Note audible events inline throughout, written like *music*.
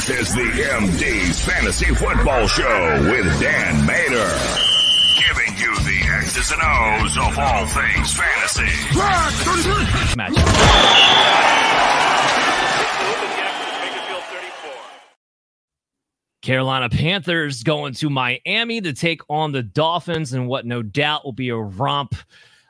This is the MD's Fantasy Football Show with Dan Mater. Giving you the X's and O's of all things fantasy. Match. Carolina Panthers going to Miami to take on the Dolphins and what no doubt will be a romp.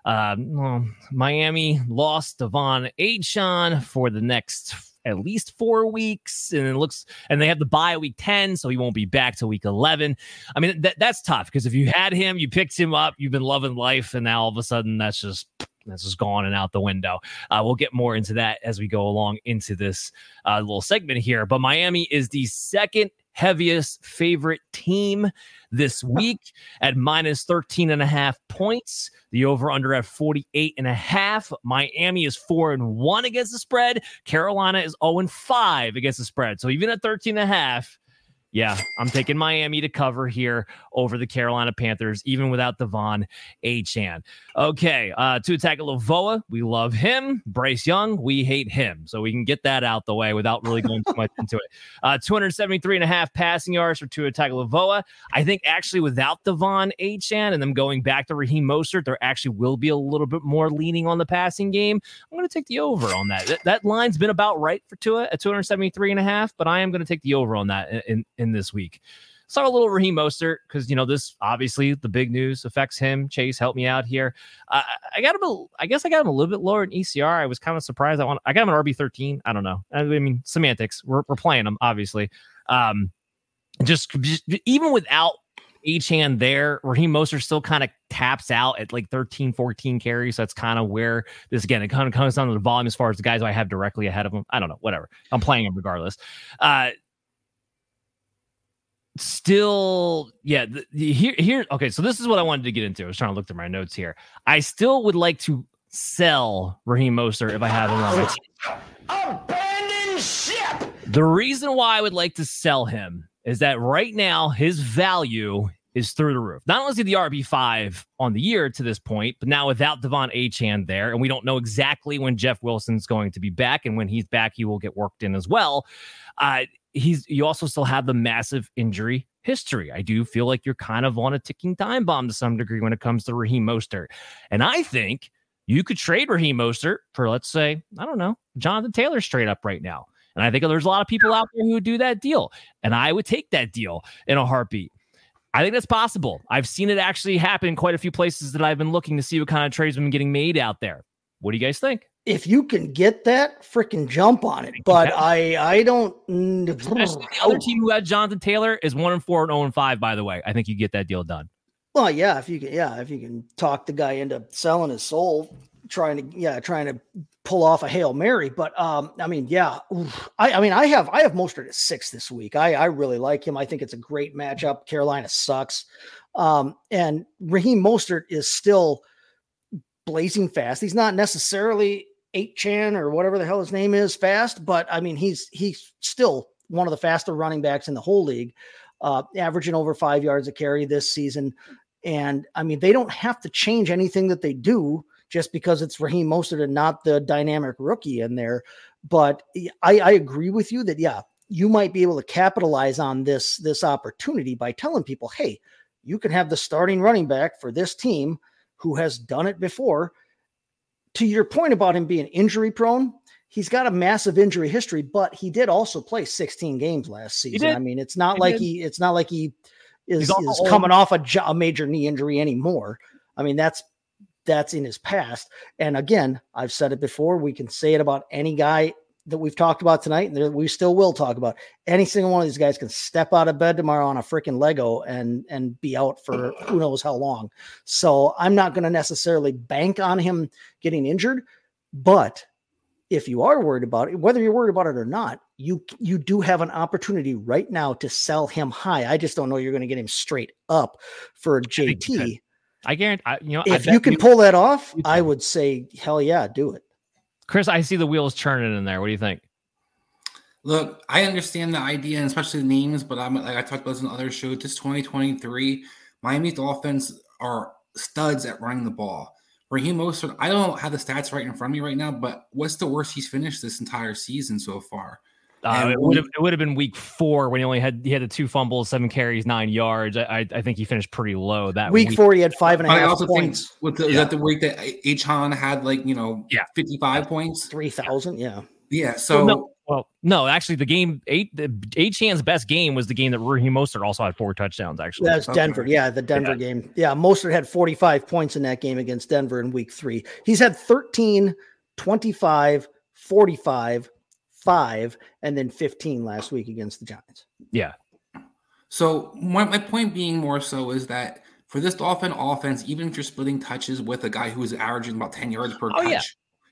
Uh, well, Miami lost De'Von Achane for the next at least four weeks, and it looks and they have the bye week ten, so he won't be back till week eleven. I mean, that, that's tough because if you had him, you picked him up, you've been loving life, and now all of a sudden that's just that's just gone and out the window. Uh, we'll get more into that as we go along into this uh, little segment here. But Miami is the second heaviest favorite team this week at minus 13 and a half points. The over under at 48 and a half. Miami is 4 and 1 against the spread. Carolina is 0 and 5 against the spread. So even at 13 and a half, yeah, I'm taking Miami to cover here over the Carolina Panthers, even without De'Von Achane. Okay, uh, Tua Tagovailoa, we love him. Bryce Young, we hate him. So we can get that out the way without really going too much into it. *laughs* Uh, 273 and a half passing yards for Tua Tagovailoa. I think actually without De'Von Achane and them going back to Raheem Mostert, there actually will be a little bit more leaning on the passing game. I'm going to take the over on that. that. That line's been about right for Tua at 273 and a half, but I am going to take the over on that in, in in this week. Saw a little Raheem Mostert because you know this obviously the big news affects him. Chase, help me out here. Uh, I got him. A, I guess I got him a little bit lower in ECR. I was kind of surprised. I want. I got him an RB thirteen. I don't know. I mean semantics. We're, we're playing them obviously. Um, just, just even without Achane there, Raheem Mostert still kind of taps out at like 13, 14 carries. So that's kind of where this again, it kind of comes down to the volume as far as the guys I have directly ahead of him. I don't know, whatever. I'm playing him regardless. Uh, still yeah the, the, here here okay so this is what i wanted to get into. I was trying to look through my notes here. I still would like to sell raheem Mostert if i have him on my team. Abandon ship! The reason why i would like to sell him is that right now his value is through the roof. Not only is he the RB5 on the year to this point, but now without De'Von Achane there, and we don't know exactly when Jeff Wilson's going to be back. And when he's back, he will get worked in as well. Uh, he's you also still have the massive injury history. I do feel like you're kind of on a ticking time bomb to some degree when it comes to Raheem Mostert. And I think you could trade Raheem Mostert for, let's say, I don't know, Jonathan Taylor straight up right now. And I think there's a lot of people out there who would do that deal. And I would take that deal in a heartbeat. I think that's possible. I've seen it actually happen in quite a few places that I've been looking to see what kind of trades have been getting made out there. What do you guys think? if you can get that, freaking jump on it. But I, I don't. Especially the *laughs* other team who had Jonathan Taylor is one and four and zero and five. By the way, I think you get that deal done. Well, yeah, if you can, yeah, if you can talk the guy into selling his soul, trying to, yeah, trying to pull off a hail mary. But um, I mean, yeah, I, I mean, I have, I have Mostert at six this week. I, I really like him. I think it's a great matchup. Carolina sucks, um, and Raheem Mostert is still blazing fast. He's not necessarily eight chan or whatever the hell his name is fast, but I mean he's he's still one of the faster running backs in the whole league, uh, averaging over five yards a carry this season. And I mean they don't have to change anything that they do just because it's Raheem Mostert and not the dynamic rookie in there. But I, I agree with you that yeah, you might be able to capitalize on this this opportunity by telling people, hey, you can have the starting running back for this team who has done it before to your point about him being injury prone, he's got a massive injury history, but he did also play 16 games last season. I mean, it's not he like did. he it's not like he is, is coming off a, a major knee injury anymore. I mean, that's that's in his past. And again, I've said it before. We can say it about any guy that we've talked about tonight, and we still will talk about. Any single one of these guys can step out of bed tomorrow on a freaking Lego and and be out for who knows how long. So I'm not going to necessarily bank on him getting injured, but if you are worried about it, whether you're worried about it or not, you you do have an opportunity right now to sell him high. I just don't know you're going to get him straight up for JT. I guarantee, I, you know, if you can pull that off, I would say, hell yeah, do it. Chris, I see the wheels churning in there. What do you think? Look, I understand the idea and especially the names, but I'm like I talked about this in other shows. Just 2023, Miami Dolphins are studs at running the ball. Raheem Mostert, I don't have the stats right in front of me right now, but what's the worst he's finished this entire season so far? Uh, it would have it would have been week four when he only had he had the two fumbles, seven carries, nine yards. I I think he finished pretty low that week, week. four. He had five and a half. I also points. think with the, yeah. that the week that Achane had like you know yeah fifty five points, three thousand. Yeah, yeah. So well, no, well, no, actually, the game eight the Achane's best game was the game that Raheem Mostert also had four touchdowns. Actually, that's okay. Denver. Yeah, the Denver yeah. game. Yeah, Mostert had forty five points in that game against Denver in week three. He's had 13, 25, 45 five, and then 15 last week against the Giants. Yeah. So my, my point being more so is that for this Dolphin offense, even if you're splitting touches with a guy who is averaging about 10 yards per oh, touch, yeah.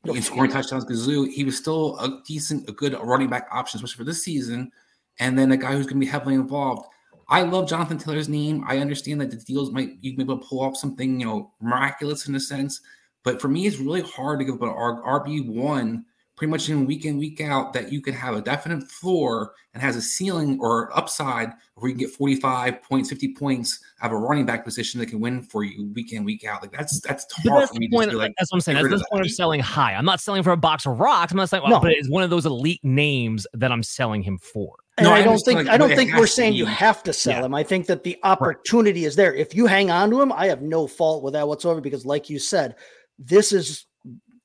you can score touchdowns because he was still a decent, a good running back option, especially for this season. And then a guy who's going to be heavily involved. I love Jonathan Taylor's name. I understand that the deals might you may be able to pull off something, you know, miraculous in a sense. But for me, it's really hard to give up an RB one pretty much in week in week out that you can have a definite floor and has a ceiling or upside where you can get 45 points 50 points have a running back position that can win for you week in week out like that's that's hard that's for me point, to like that's what i'm saying that's the point of selling high i'm not selling for a box of rocks i'm not saying no. but it's one of those elite names that i'm selling him for and no, I, I don't think like, I don't think we're saying you have to sell yeah. him. I think that the opportunity right. is there. If you hang on to him, I have no fault with that whatsoever because, like you said, this is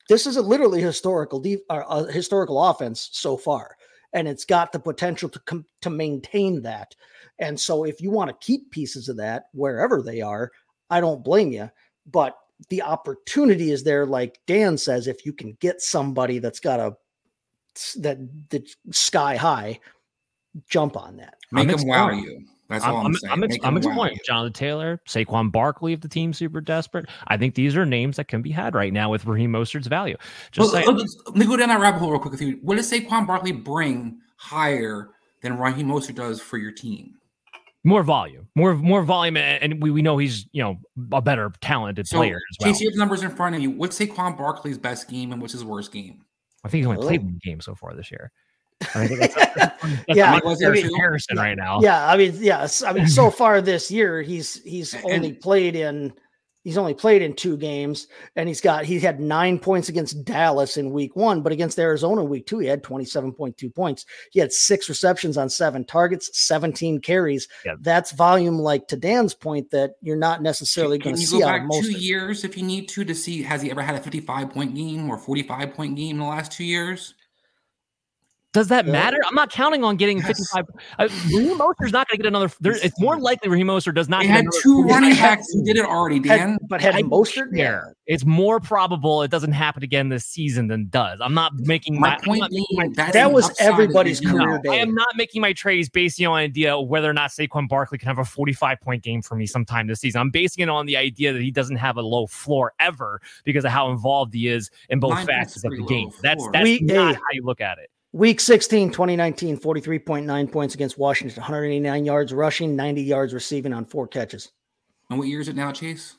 this is a literally historical de- uh, a historical offense so far, and it's got the potential to com- to maintain that. And so, if you want to keep pieces of that wherever they are, I don't blame you. But the opportunity is there, like Dan says, if you can get somebody that's got a that that sky high, jump on that. Make them wow you. That's all I'm, I'm, saying. I'm, ex- I'm exploring Jonathan Taylor, Saquon Barkley if the team's super desperate. I think these are names that can be had right now with Raheem Mostert's value. Just well, let me go down that rabbit hole real quick with you. What does Saquon Barkley bring higher than Raheem Mostert does for your team? More volume, more more volume, and we, we know he's you know a better talented so, player as well. Casey, you have numbers in front of you. What's Saquon Barkley's best game and what's his worst game? I think he's only played one game so far this year. I think that's, that's *laughs* yeah, I mean, comparison right now. Yeah, I mean, yes, I mean, so *laughs* far this year, he's he's only and, played in he's only played in two games, and he's got he had nine points against Dallas in week one, but against Arizona in week two, he had twenty seven point two points. He had six receptions on seven targets, seventeen carries. Yeah. That's volume, like to Dan's point, that you're not necessarily going to see. Go back two years if you need to to see has he ever had a fifty five point game or forty five point game in the last two years? Does that matter? I'm not counting on getting yes. 55. Uh, Raheem Mostert's not going to get another. There, it's more likely Raheem Mostert does not. He had two running backs who did it already, Dan. Had, but had Mostert there. It's more probable it doesn't happen again this season than does. I'm not making my, my point. Being, my, that was everybody's career day. I am not making my trades based on the idea of whether or not Saquon Barkley can have a 45 point game for me sometime this season. I'm basing it on the idea that he doesn't have a low floor ever because of how involved he is in both facets of the game. That's that's we, not hey, how you look at it. Week 16, 2019, 43.9 points against Washington, 189 yards rushing, 90 yards receiving on four catches. And what year is it now, Chase?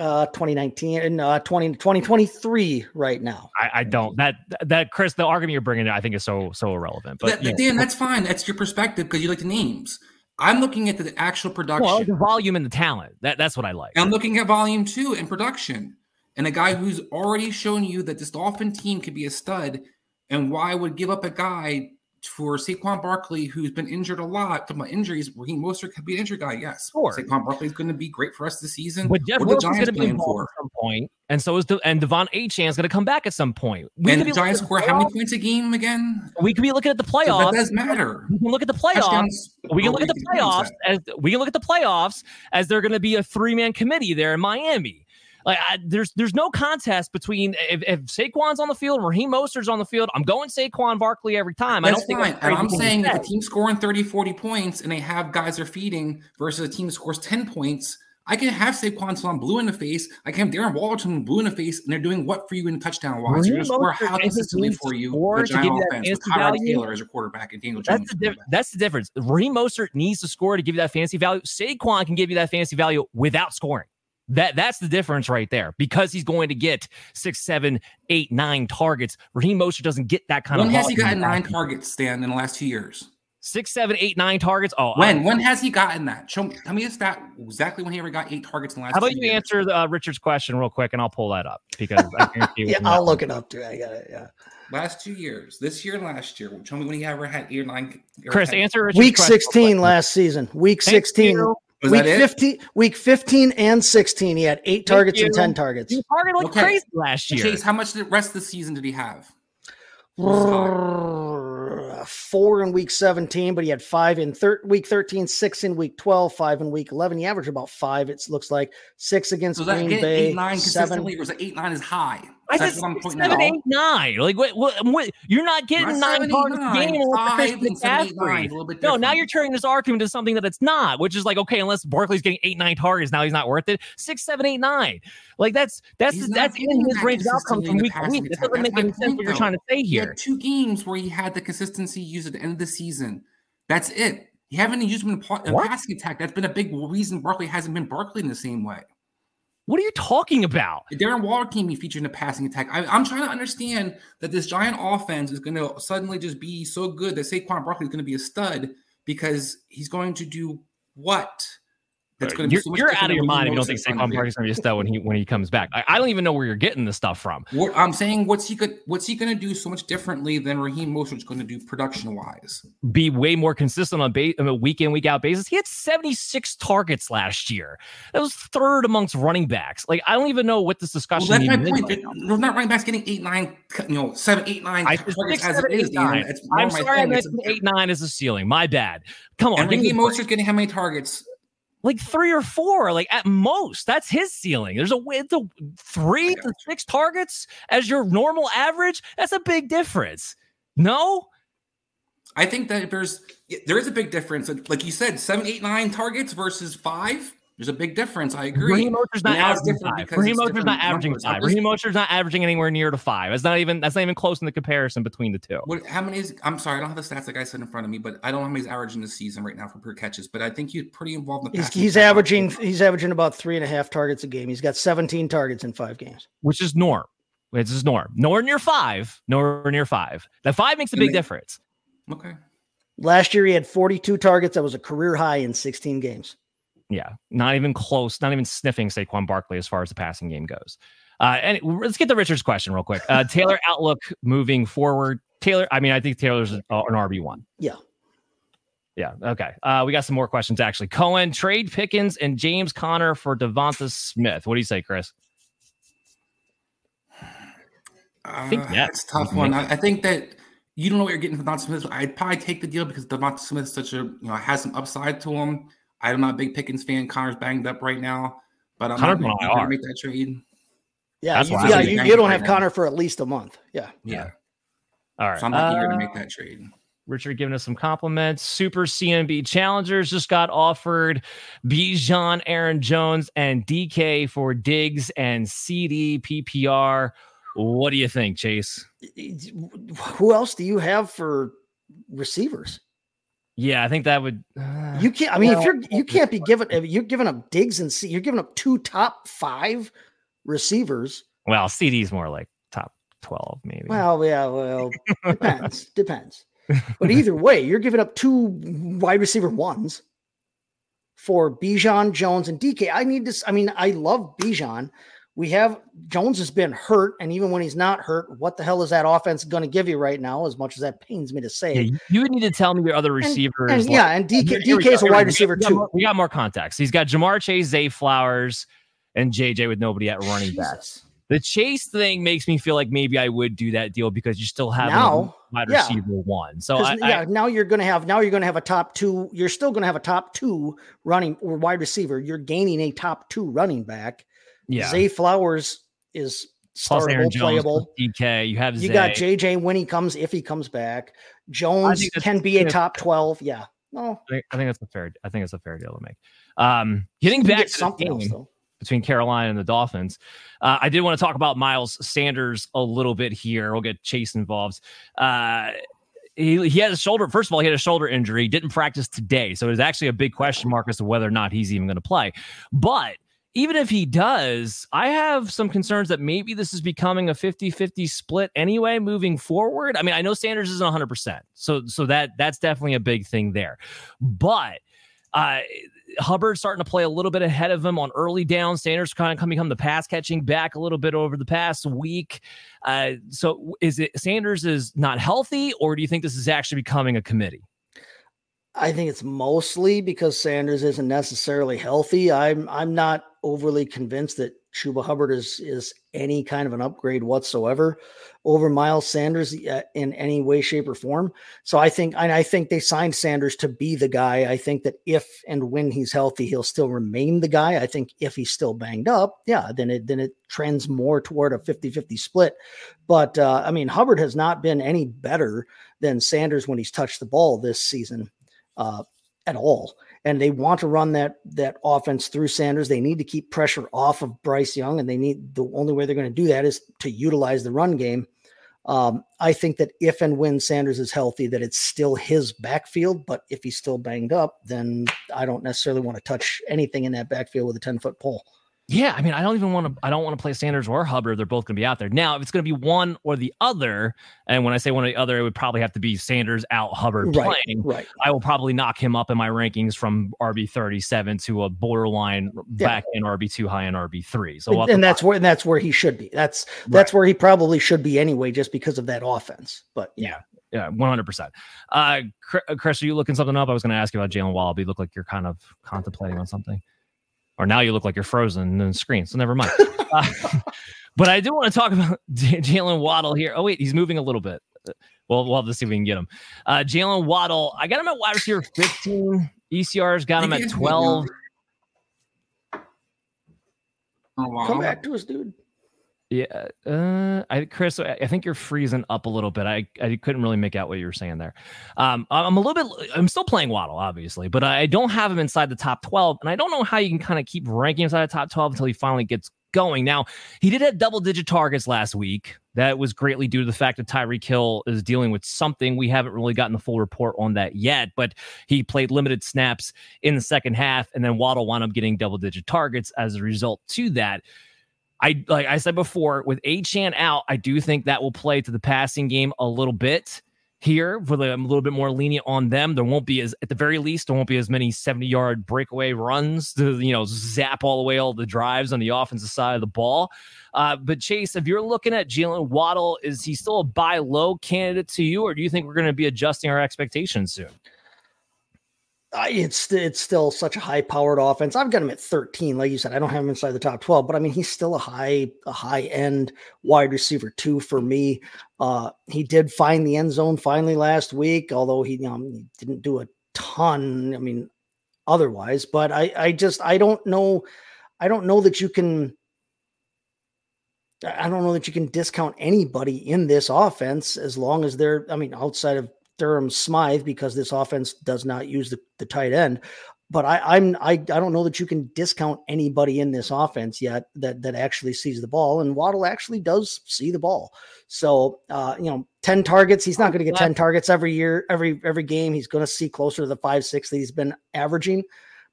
Uh, 2019 and uh, 20, 2023 right now. I, I, don't that that Chris, the argument you're bringing, I think is so so irrelevant. But that, yeah. Dan, that's fine. That's your perspective because you like the names. I'm looking at the actual production, well, the volume and the talent. That that's what I like. I'm looking at volume too and production, and a guy who's already shown you that this Dolphin team could be a stud and why I would give up a guy for Saquon Barkley, who's been injured a lot. Talking about injuries, Raheem Mostert could be an injured guy. Yes, sure. Saquon Barkley is going to be great for us this season. But Jeff Wilson's going to be involved at some point, and so is the and De'Von Achane is going to come back at some point. We and the Giants score how many points a game again? We could be looking at the playoffs. That does matter. We can look at the playoffs. We can look at the playoffs as we can look at the playoffs as they're going to be a three man committee there in Miami. Like I, there's there's no contest between if, if Saquon's on the field, Raheem Mostert's on the field. I'm going Saquon Barkley every time. That's I don't fine. think and I'm saying if a team scoring 30, 40 points and they have guys they're feeding versus a team that scores 10 points, I can have Saquon I'm blue in the face. I can have Darren Waller till blue in the face, and they're doing what for you in touchdown wise? Going to score how consistently for you the Giant offense with Tyrod Taylor as a quarterback and Daniel Jones. That's the, that's the difference. Raheem Mostert needs to score to give you that fantasy value. Saquon can give you that fantasy value without scoring. That that's the difference right there. Because he's going to get six, seven, eight, nine targets. Raheem Mostert doesn't get that kind when of. When has he gotten nine targets, Stan, in the last two years? Six, seven, eight, nine targets. Oh, when? I, when has he gotten that? Show me. Tell me a stat exactly when he ever got eight targets in the last. How about you years? answer uh, Richard's question real quick, and I'll pull that up because I *laughs* yeah, I'll look it up too. I got it. Yeah. Last two years, this year and last year. Show me when he ever had eight or nine. Or Chris, 10. answer Richard's week sixteen last season. Week Thank sixteen. You. Was week 15, week 15 and 16, he had eight targets and 10 targets. He targeted like okay. crazy last year. Chase, how much the rest of the season did he have? Four in week 17, but he had five in thir- week 13, six in week 12, five in week 11. He averaged about five, it looks like. Six against so Green Bay. Eight, nine seven. consistently, or was it eight, nine is high? I said seven, eight, nine. Like what, what, what? You're not getting not nine a game with No, now you're turning this argument into something that it's not, which is like okay, unless Barkley's getting eight, nine targets, now he's not worth it. Six, seven, eight, nine. Like that's that's that's in his range of outcomes from week to week. It doesn't make any sense what you're trying to say here. two games where he had the consistency used at the end of the season. That's it. You haven't used him in a passing attack. That's been a big reason Barkley hasn't been Barkley in the same way. What are you talking about? Darren Waller can't be featured in a passing attack. I, am trying to understand that this giant offense is going to suddenly just be so good that Saquon Barkley is going to be a stud because he's going to do what? That's going to you're, so you're out of your mind if you don't think Saquon Barkley's going to be a stud when he when he comes back. I, I, don't even know where you're getting this stuff from. What, I'm saying, what's he could what's he going to do so much differently than Raheem Mostert's going to do production wise? Be way more consistent on, ba- on a week in week out basis. He had 76 targets last year. That was third amongst running backs. Like I don't even know what this discussion. Well, that's my point. Right There's not running backs getting eight nine, you know, seven, eight, nine I, targets six, as seven, it is. Nine. I'm sorry, I mentioned eight nine as a ceiling. My bad. Come on, and Raheem Mostert's getting how many targets? Like three or four, like at most. That's his ceiling. There's a, it's a three to six targets as your normal average. That's a big difference. No, I think that there's there is a big difference. Like you said, seven, eight, nine targets versus five. There's a big difference. I agree. Raheem Mostert's not averaging five. Raheem Mostert's not averaging five. Raheem Mostert's not averaging anywhere near to five. That's not even that's not even close in the comparison between the two. What, how many is? I'm sorry, I don't have the stats like I said in front of me, but I don't know how many he's averaging this season right now for per catches. But I think he's pretty involved in the. He's, he's averaging he's averaging about three and a half targets a game. He's got 17 targets in five games, which is norm. Which is norm. Nowhere near five. Nowhere near five. That five makes a big difference. Okay. Last year he had 42 targets. That was a career high in 16 games yeah, not even close, not even sniffing Saquon Barkley as far as the passing game goes. Uh, and let's get to Richard's question real quick. Uh, Taylor *laughs* outlook moving forward. Taylor, I mean, I think Taylor's an, uh, an RB one. Yeah. Yeah. Okay. Uh, we got some more questions actually. Cohen trade Pickens and James Conner for Devonta Smith. What do you say, Chris? I think uh, yeah, it's tough one. I, I, think that you don't know what you're getting from Devonta Smith. I'd probably take the deal because Devonta Smith is such a you know has some upside to him. I'm not a big Pickens fan. Conner's banged up right now, but I'm Conner's not going to make that trade. Yeah, you, yeah, you, you, don't have right Conner now. for at least a month. Yeah, yeah. All right, so I'm not uh, eager to make that trade. Richard giving us some compliments. Super CMB Challengers just got offered Bijan, Aaron Jones, and DK for Diggs and CD PPR. What do you think, Chase? Who else do you have for receivers? Yeah, I think that would. Uh, you can't. I mean, well, if you're you can't be *laughs* given you're giving up Diggs and C, you're giving up two top five receivers. Well, CD's more like top twelve, maybe. Well, yeah, well, *laughs* depends, depends. But either way, you're giving up two wide receiver ones for Bijan, Jones, and DK. I need this. I mean, I love Bijan. We have Jones has been hurt, and even when he's not hurt, what the hell is that offense going to give you right now? As much as that pains me to say, yeah, you would need to tell me your other receivers. And, and yeah, and DK, DK is a wide receiver too. More, we got more contacts. He's got Ja'Marr Chase, Zay Flowers, and JJ with nobody at running back. The Chase thing makes me feel like maybe I would do that deal because you still have now wide yeah. receiver one. So I, yeah, I, now you're going to have now you're going to have a top two. You're still going to have a top two running or wide receiver. You're gaining a top two running back. Yeah, Zay Flowers is startable, playable. DK, you have you Zay. got JJ when he comes if he comes back. Jones can be a top twelve. Yeah, no, I think, I think, that's a fair. I think it's a fair deal to make. Um, getting back to something else though between Carolina and the Dolphins. Uh, I did want to talk about Miles Sanders a little bit here. We'll get Chase involved. Uh, he, he had a shoulder. First of all, he had a shoulder injury. Didn't practice today, so it's actually a big question mark as to whether or not he's even going to play. But even if he does, I have some concerns that maybe this is becoming a 50-50 split anyway moving forward. I mean, I know Sanders isn't 100%. So so that that's definitely a big thing there. But uh, Hubbard starting to play a little bit ahead of him on early down. Sanders kind of become the pass catching back a little bit over the past week. Uh, so is it Sanders is not healthy, or do you think this is actually becoming a committee? I think it's mostly because Sanders isn't necessarily healthy. I'm I'm not overly convinced that Chuba Hubbard is is any kind of an upgrade whatsoever over Miles Sanders in any way, shape, or form. So I think I think they signed Sanders to be the guy. I think that if and when he's healthy, he'll still remain the guy. I think if he's still banged up, yeah, then it then it trends more toward a 50-50 split. But uh, I mean, Hubbard has not been any better than Sanders when he's touched the ball this season uh, at all and they want to run that that offense through Sanders. They need to keep pressure off of Bryce Young, and they need the only way they're going to do that is to utilize the run game. Um, I think that if and when Sanders is healthy, that it's still his backfield. But if he's still banged up, then I don't necessarily want to touch anything in that backfield with a ten foot pole. Yeah, I mean, I don't even want to. I don't want to play Sanders or Hubbard. They're both going to be out there now. If it's going to be one or the other, and when I say one or the other, it would probably have to be Sanders out, Hubbard right, playing. Right. I will probably knock him up in my rankings from RB thirty seven to a borderline yeah. back in RB two, high in RB three. So and, and that's where and that's where he should be. That's that's right. where he probably should be anyway, just because of that offense. But yeah. Yeah, one hundred percent. Uh, Chris, are you looking something up? I was going to ask you about Jalen Wallaby. Look like you're kind of contemplating on something or now you look like you're frozen in the screen. So never mind. *laughs* uh, *laughs* but I do want to talk about *laughs* J- Jalen Waddle here. Oh wait, he's moving a little bit. Well, we'll have to see if we can get him. Uh, Jalen Waddle, I got him at wide receiver 15. ECR's got him at 12. Oh. Come back to us, dude. Yeah, uh, I, Chris, I think you're freezing up a little bit. I, I couldn't really make out what you were saying there. Um, I'm a little bit. I'm still playing Waddle, obviously, but I don't have him inside the top 12, and I don't know how you can kind of keep ranking inside the top 12 until he finally gets going. Now, he did have double digit targets last week. That was greatly due to the fact that Tyreek Hill is dealing with something. We haven't really gotten the full report on that yet, but he played limited snaps in the second half, and then Waddle wound up getting double digit targets as a result to that. I like I said before, with Achane out, I do think that will play to the passing game a little bit here. For the, I'm a little bit more lenient on them. There won't be as at the very least, there won't be as many 70 yard breakaway runs to you know zap all the way all the drives on the offensive side of the ball. Uh, but Chase, if you're looking at Jalen Waddle, is he still a buy low candidate to you, or do you think we're going to be adjusting our expectations soon? It's it's still such a high powered offense. I've got him at 13, like you said. I don't have him inside the top 12, but I mean he's still a high a high end wide receiver two for me. Uh, he did find the end zone finally last week, although he, you know, he didn't do a ton. I mean, otherwise, but I I just I don't know. I don't know that you can. I don't know that you can discount anybody in this offense as long as they're. I mean, outside of Durham Smythe because this offense does not use the, the tight end. But I, I'm I, I don't know that you can discount anybody in this offense yet that that actually sees the ball. And Waddle actually does see the ball. So uh, you know, 10 targets, he's not going to get 10 targets every year, every every game. He's going to see closer to the five, six that he's been averaging.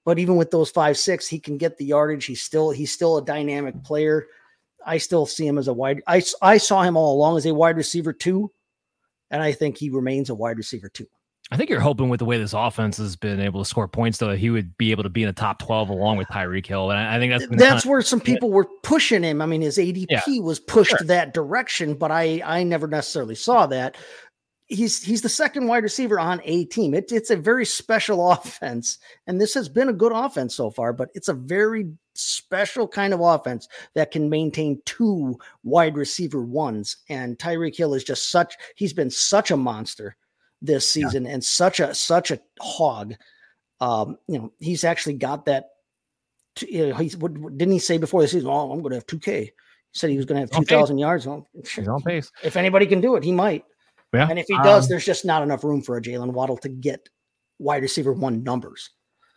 But even with those five, six, he can get the yardage. He's still he's still a dynamic player. I still see him as a wide. I I saw him all along as a wide receiver too and I think he remains a wide receiver too. I think you're hoping with the way this offense has been able to score points, though, he would be able to be in the top 12 along with Tyreek Hill. And I think that's that's where some people were pushing him. I mean, his ADP yeah, was pushed sure. that direction, but I I never necessarily saw that. He's he's the second wide receiver on a team. It, it's a very special *laughs* offense, and this has been a good offense so far, but it's a very special kind of offense that can maintain two wide receiver ones. And Tyreek Hill is just such he's been such a monster this season yeah. and such a such a hog. Um, you know, he's actually got that. You know, he's what, didn't he say before the season? Oh, I'm going to have 2K. He said he was going to have 2,000 yards. Well, he's on pace. If anybody can do it, he might. Yeah. And if he does, um, there's just not enough room for a Jalen Waddle to get wide receiver one numbers.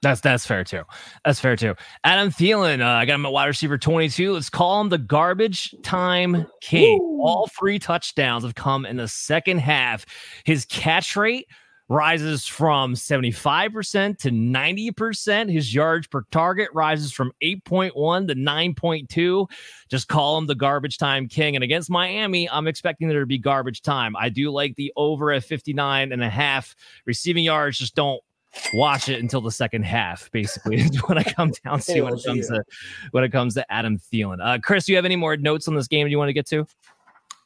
That's that's fair too. That's fair too. Adam Thielen, uh, I got him at wide receiver 22. Let's call him the garbage time king. Ooh. All three touchdowns have come in the second half. His catch rate rises from 75% to 90%. His yards per target rises from 8.1 to 9.2. Just call him the garbage time king. And against Miami, I'm expecting there to be garbage time. I do like the over at 59 and a half receiving yards. Just don't watch it until the second half, basically, is what I come *laughs* down to when it comes to when it comes to Adam Thielen. Uh, Chris, do you have any more notes on this game you want to get to?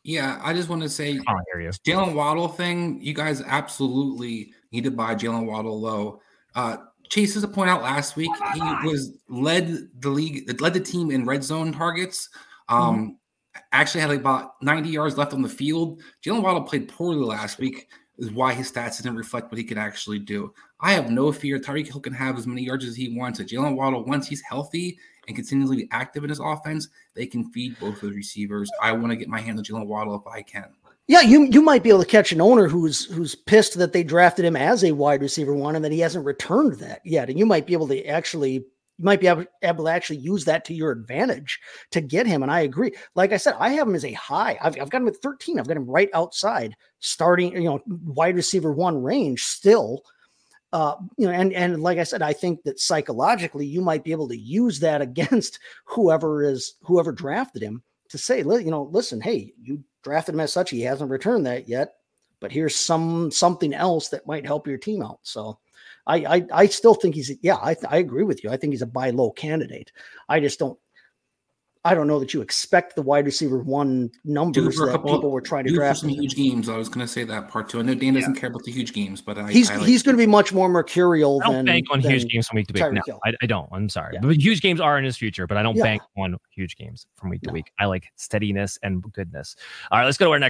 Yeah, I just want to say Jalen Waddle thing, you guys absolutely need to buy Jalen Waddle low. Uh, Chase, as a point out last week, he was led the league, led the team in red zone targets. Um, mm-hmm. Actually, had like about 90 yards left on the field. Jalen Waddle played poorly last week is why his stats didn't reflect what he could actually do. I have no fear. Tyreek Hill can have as many yards as he wants. Jalen Waddle, once he's healthy and continually active in his offense, they can feed both those receivers. I want to get my hands on Jalen Waddle if I can. Yeah, you you might be able to catch an owner who's who's pissed that they drafted him as a wide receiver one and that he hasn't returned that yet, and you might be able to actually you might be able, able to actually use that to your advantage to get him. And I agree. Like I said, I have him as a high. I've, I've got him at 13. I've got him right outside starting, you know, wide receiver one range still. Uh, you know, and and like I said, I think that psychologically you might be able to use that *laughs* against whoever is whoever drafted him to say, you know, listen, hey, you drafted him as such, he hasn't returned that yet, but here's some something else that might help your team out. So I, I, I still think he's yeah I, I agree with you. I think he's a buy low candidate. I just don't I don't know that you expect the wide receiver one numbers that couple, people were trying to draft. some huge games. I was going to say that part too. I know Dan doesn't care about the huge games, but I, he's I like he's going to be much more mercurial. I don't than, bank on huge games from week to week. No, I, I, don't. I'm sorry, yeah. but huge games are in his future. But I don't yeah. bank on huge games from week to no. week. I like steadiness and goodness. All right, let's go to our next.